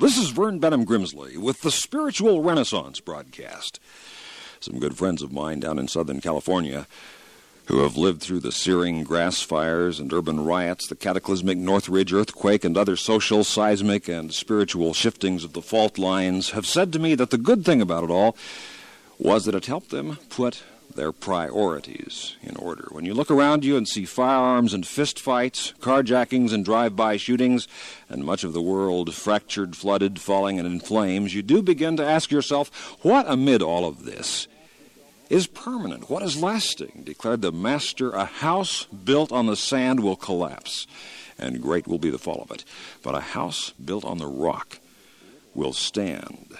This is Vern Bennom Grimsley with the Spiritual Renaissance broadcast. Some good friends of mine down in Southern California who have lived through the searing grass fires and urban riots, the cataclysmic Northridge earthquake, and other social, seismic, and spiritual shiftings of the fault lines, have said to me that the good thing about it all was that it helped them put their priorities in order. When you look around you and see firearms and fistfights, carjackings and drive by shootings, and much of the world fractured, flooded, falling, and in flames, you do begin to ask yourself, what amid all of this is permanent? What is lasting? Declared the Master, a house built on the sand will collapse, and great will be the fall of it. But a house built on the rock will stand.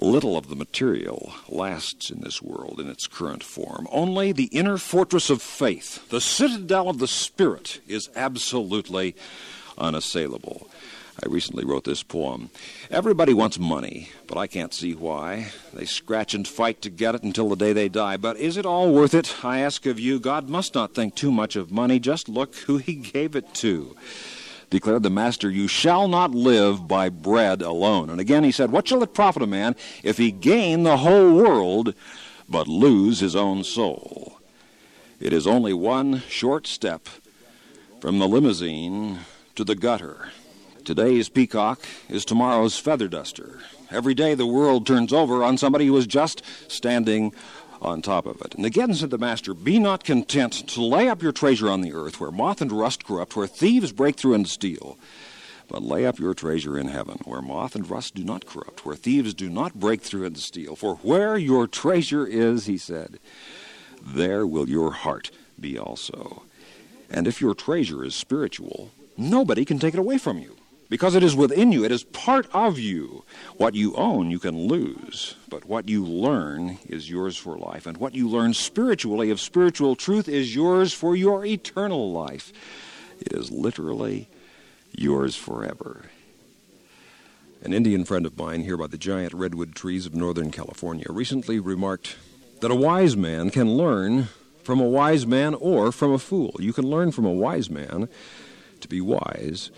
Little of the material lasts in this world in its current form. Only the inner fortress of faith, the citadel of the Spirit, is absolutely unassailable. I recently wrote this poem. Everybody wants money, but I can't see why. They scratch and fight to get it until the day they die. But is it all worth it? I ask of you. God must not think too much of money. Just look who He gave it to declared the master, You shall not live by bread alone. And again he said, What shall it profit a man if he gain the whole world but lose his own soul? It is only one short step from the limousine to the gutter. Today's peacock is tomorrow's feather duster. Every day the world turns over on somebody who is just standing on top of it. And again said the Master, Be not content to lay up your treasure on the earth, where moth and rust corrupt, where thieves break through and steal. But lay up your treasure in heaven, where moth and rust do not corrupt, where thieves do not break through and steal. For where your treasure is, he said, there will your heart be also. And if your treasure is spiritual, nobody can take it away from you because it is within you, it is part of you. What you own, you can lose, but what you learn is yours for life. And what you learn spiritually of spiritual truth is yours for your eternal life. It is literally yours forever. An Indian friend of mine here by the giant redwood trees of Northern California recently remarked that a wise man can learn from a wise man or from a fool. You can learn from a wise man to be wise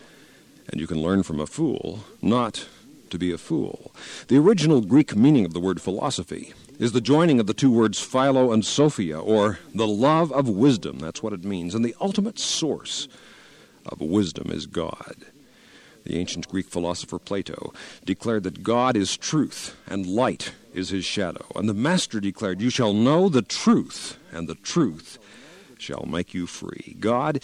and you can learn from a fool not to be a fool. The original Greek meaning of the word philosophy is the joining of the two words philo and sophia, or the love of wisdom. That's what it means. And the ultimate source of wisdom is God. The ancient Greek philosopher Plato declared that God is truth and light is his shadow. And the Master declared, You shall know the truth, and the truth shall make you free. God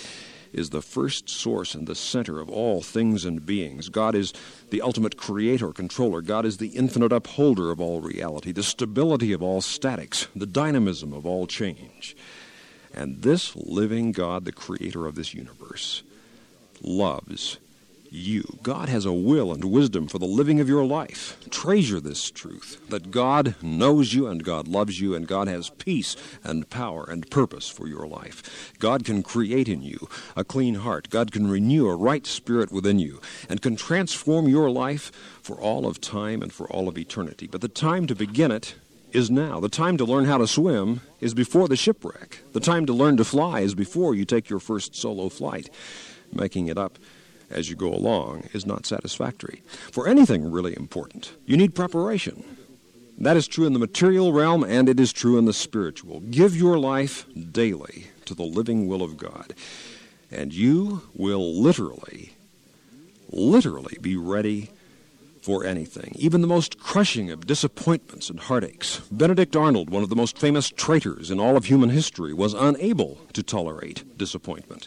is the first source and the center of all things and beings. God is the ultimate creator, controller. God is the infinite upholder of all reality, the stability of all statics, the dynamism of all change. And this living God, the creator of this universe, loves you. God has a will and wisdom for the living of your life. Treasure this truth that God knows you and God loves you and God has peace and power and purpose for your life. God can create in you a clean heart. God can renew a right spirit within you and can transform your life for all of time and for all of eternity. But the time to begin it is now. The time to learn how to swim is before the shipwreck. The time to learn to fly is before you take your first solo flight. Making it up as you go along is not satisfactory. For anything really important, you need preparation. That is true in the material realm and it is true in the spiritual. Give your life daily to the living will of God, and you will literally, literally be ready for anything, even the most crushing of disappointments and heartaches. Benedict Arnold, one of the most famous traitors in all of human history, was unable to tolerate disappointment.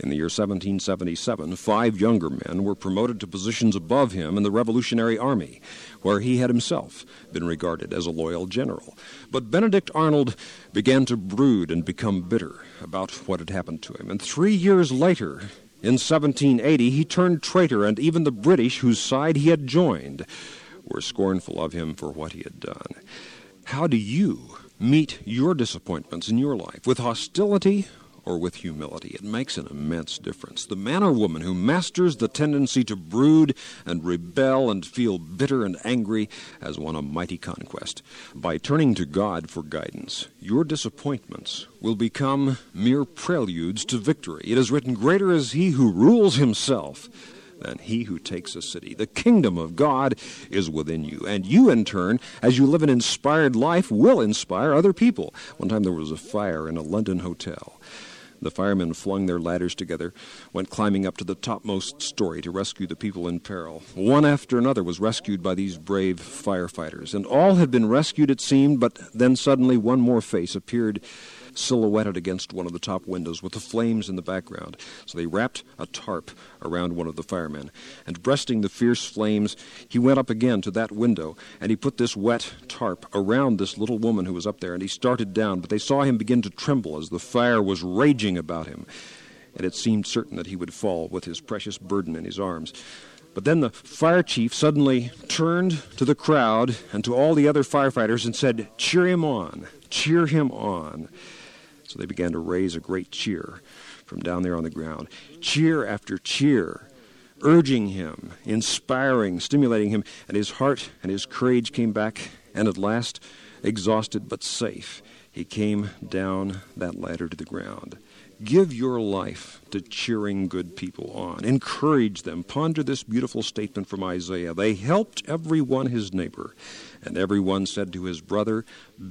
In the year 1777, five younger men were promoted to positions above him in the Revolutionary Army, where he had himself been regarded as a loyal general. But Benedict Arnold began to brood and become bitter about what had happened to him. And three years later, in 1780, he turned traitor, and even the British, whose side he had joined, were scornful of him for what he had done. How do you meet your disappointments in your life? With hostility or with humility. It makes an immense difference. The man or woman who masters the tendency to brood and rebel and feel bitter and angry has won a mighty conquest. By turning to God for guidance, your disappointments will become mere preludes to victory. It is written, Greater is he who rules himself than he who takes a city. The kingdom of God is within you, and you, in turn, as you live an inspired life, will inspire other people. One time there was a fire in a London hotel. The firemen flung their ladders together, went climbing up to the topmost story to rescue the people in peril. One after another was rescued by these brave firefighters, and all had been rescued, it seemed, but then suddenly one more face appeared silhouetted against one of the top windows with the flames in the background. So they wrapped a tarp around one of the firemen. And breasting the fierce flames, he went up again to that window, and he put this wet tarp around this little woman who was up there, and he started down. But they saw him begin to tremble as the fire was raging about him. And it seemed certain that he would fall with his precious burden in his arms. But then the fire chief suddenly turned to the crowd and to all the other firefighters and said, Cheer him on, cheer him on. So they began to raise a great cheer from down there on the ground. Cheer after cheer, urging him, inspiring, stimulating him, and his heart and his courage came back, and at last, exhausted but safe, he came down that ladder to the ground. Give your life to cheering good people on. Encourage them. Ponder this beautiful statement from Isaiah. They helped every one his neighbor, and every one said to his brother,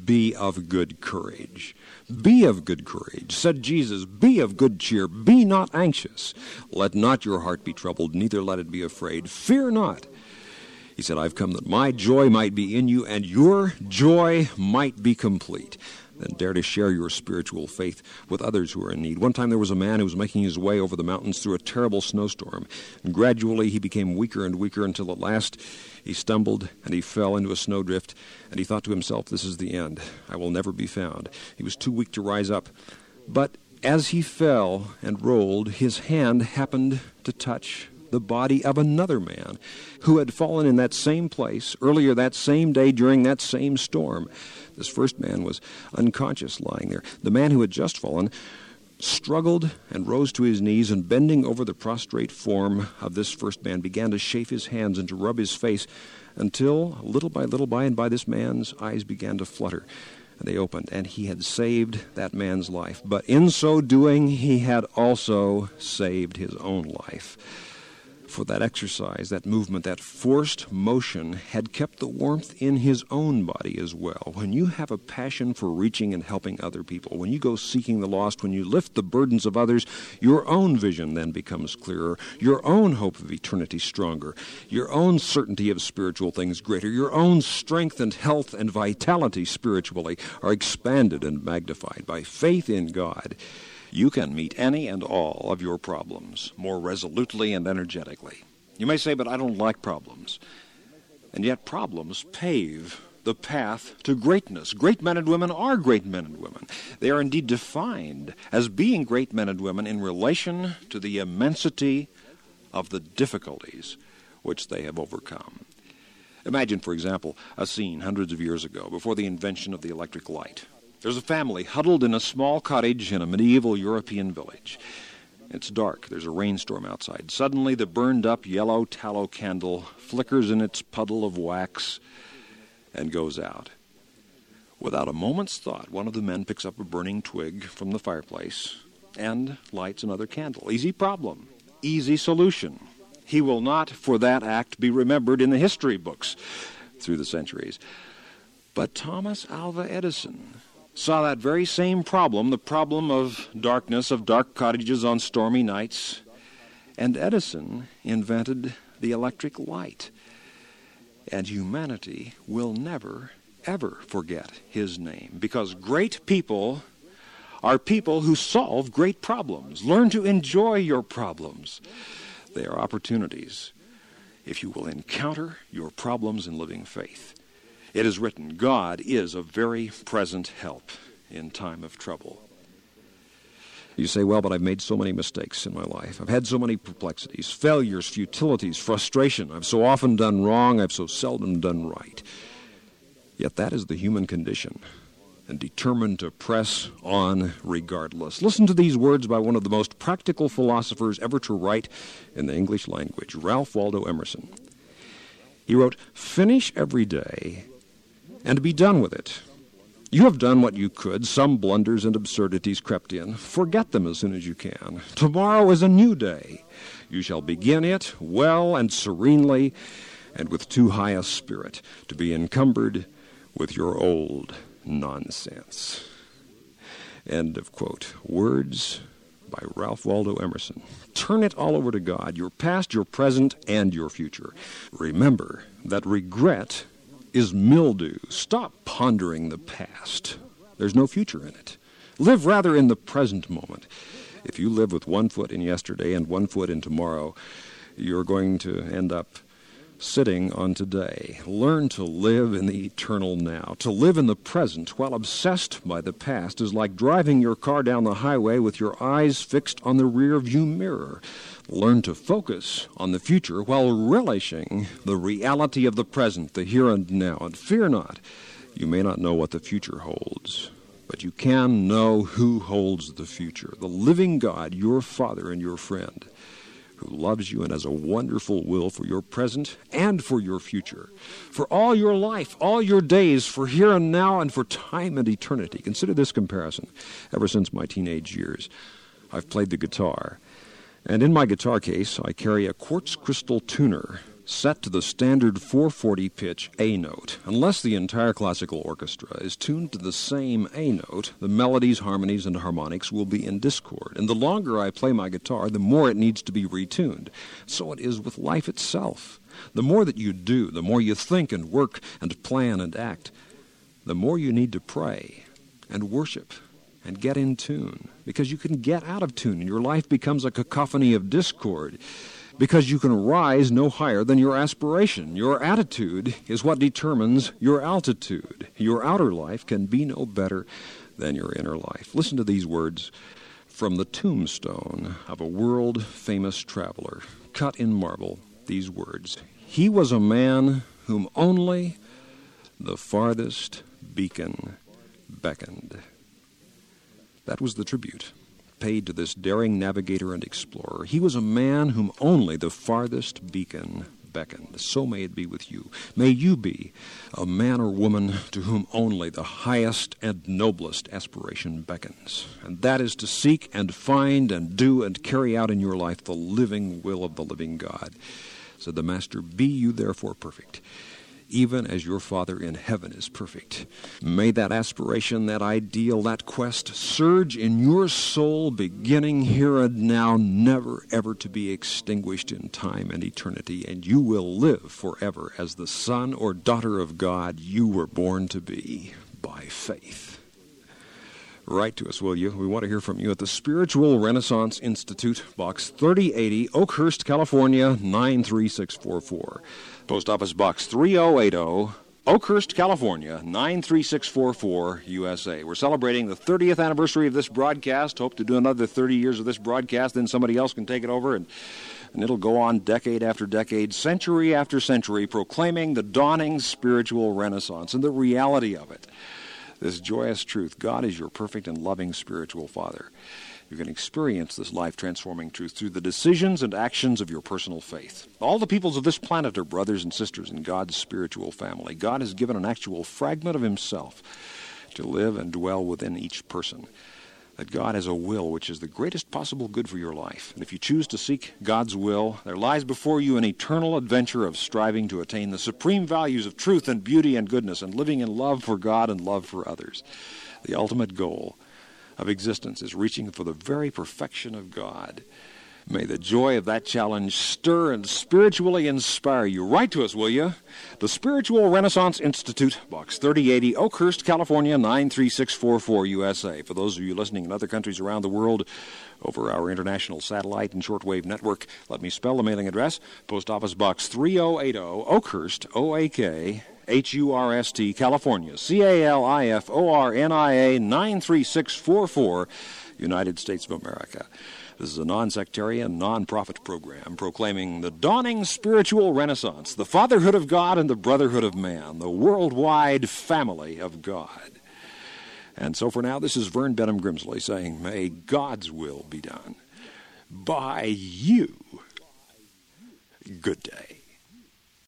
Be of good courage. Be of good courage, said Jesus. Be of good cheer. Be not anxious. Let not your heart be troubled, neither let it be afraid. Fear not. He said, I've come that my joy might be in you and your joy might be complete and dare to share your spiritual faith with others who are in need. One time there was a man who was making his way over the mountains through a terrible snowstorm. And gradually he became weaker and weaker until at last he stumbled and he fell into a snowdrift. And he thought to himself, This is the end. I will never be found. He was too weak to rise up. But as he fell and rolled, his hand happened to touch the body of another man who had fallen in that same place earlier that same day during that same storm. This first man was unconscious lying there. The man who had just fallen struggled and rose to his knees and bending over the prostrate form of this first man began to chafe his hands and to rub his face until little by little by and by this man's eyes began to flutter and they opened and he had saved that man's life but in so doing he had also saved his own life for that exercise, that movement, that forced motion had kept the warmth in his own body as well. When you have a passion for reaching and helping other people, when you go seeking the lost, when you lift the burdens of others, your own vision then becomes clearer, your own hope of eternity stronger, your own certainty of spiritual things greater, your own strength and health and vitality spiritually are expanded and magnified by faith in God you can meet any and all of your problems more resolutely and energetically. You may say, but I don't like problems. And yet, problems pave the path to greatness. Great men and women are great men and women. They are indeed defined as being great men and women in relation to the immensity of the difficulties which they have overcome. Imagine, for example, a scene hundreds of years ago before the invention of the electric light. There's a family huddled in a small cottage in a medieval European village. It's dark. There's a rainstorm outside. Suddenly, the burned up yellow tallow candle flickers in its puddle of wax and goes out. Without a moment's thought, one of the men picks up a burning twig from the fireplace and lights another candle. Easy problem, easy solution. He will not, for that act, be remembered in the history books through the centuries. But Thomas Alva Edison saw that very same problem, the problem of darkness, of dark cottages on stormy nights, and Edison invented the electric light. And humanity will never, ever forget his name because great people are people who solve great problems. Learn to enjoy your problems. They are opportunities if you will encounter your problems in living faith. It is written, God is a very present help in time of trouble. You say, well, but I've made so many mistakes in my life. I've had so many perplexities, failures, futilities, frustration. I've so often done wrong. I've so seldom done right. Yet that is the human condition, and determined to press on regardless. Listen to these words by one of the most practical philosophers ever to write in the English language, Ralph Waldo Emerson. He wrote, Finish every day and be done with it. You have done what you could. Some blunders and absurdities crept in. Forget them as soon as you can. Tomorrow is a new day. You shall begin it well and serenely and with too high a spirit to be encumbered with your old nonsense. End of quote. Words by Ralph Waldo Emerson. Turn it all over to God, your past, your present, and your future. Remember that regret is mildew. Stop pondering the past. There's no future in it. Live rather in the present moment. If you live with one foot in yesterday and one foot in tomorrow, you're going to end up sitting on today. Learn to live in the eternal now. To live in the present while obsessed by the past is like driving your car down the highway with your eyes fixed on the rear view mirror. Learn to focus on the future while relishing the reality of the present, the here and now. And fear not, you may not know what the future holds. But you can know who holds the future the living God, your Father and your friend who loves you and has a wonderful will for your present and for your future, for all your life, all your days, for here and now, and for time and eternity. Consider this comparison. Ever since my teenage years, I've played the guitar. And in my guitar case, I carry a quartz crystal tuner set to the standard 440 pitch A note. Unless the entire classical orchestra is tuned to the same A note, the melodies, harmonies, and harmonics will be in discord. And the longer I play my guitar, the more it needs to be retuned. So it is with life itself. The more that you do, the more you think and work and plan and act, the more you need to pray and worship and get in tune. Because you can get out of tune and your life becomes a cacophony of discord because you can rise no higher than your aspiration. Your attitude is what determines your altitude. Your outer life can be no better than your inner life. Listen to these words from the tombstone of a world famous traveler, cut in marble. These words He was a man whom only the farthest beacon beckoned. That was the tribute paid to this daring navigator and explorer. He was a man whom only the farthest beacon beckoned. So may it be with you. May you be a man or woman to whom only the highest and noblest aspiration beckons. And that is to seek and find and do and carry out in your life the living will of the living God. Said the Master, Be you therefore perfect even as your Father in heaven is perfect. May that aspiration, that ideal, that quest surge in your soul, beginning here and now, never ever to be extinguished in time and eternity, and you will live forever as the son or daughter of God you were born to be by faith. Write to us, will you? We want to hear from you at the Spiritual Renaissance Institute, Box 3080, Oakhurst, California, 93644. Post Office Box 3080, Oakhurst, California, 93644 USA. We're celebrating the 30th anniversary of this broadcast. Hope to do another 30 years of this broadcast, then somebody else can take it over and and it'll go on decade after decade, century after century, proclaiming the dawning spiritual renaissance and the reality of it. This joyous truth God is your perfect and loving spiritual Father. You can experience this life transforming truth through the decisions and actions of your personal faith. All the peoples of this planet are brothers and sisters in God's spiritual family. God has given an actual fragment of Himself to live and dwell within each person. That God has a will which is the greatest possible good for your life. And if you choose to seek God's will, there lies before you an eternal adventure of striving to attain the supreme values of truth and beauty and goodness and living in love for God and love for others. The ultimate goal of existence is reaching for the very perfection of God. May the joy of that challenge stir and spiritually inspire you. Write to us, will you? The Spiritual Renaissance Institute, Box 3080, Oakhurst, California, 93644 USA. For those of you listening in other countries around the world over our international satellite and shortwave network, let me spell the mailing address. Post Office Box 3080, Oakhurst, O A K H U R S T, California, C A L I F O R N I A 93644, United States of America. This is a non sectarian, non profit program proclaiming the dawning spiritual renaissance, the fatherhood of God and the brotherhood of man, the worldwide family of God. And so for now, this is Vern Bennom Grimsley saying, May God's will be done by you. Good day.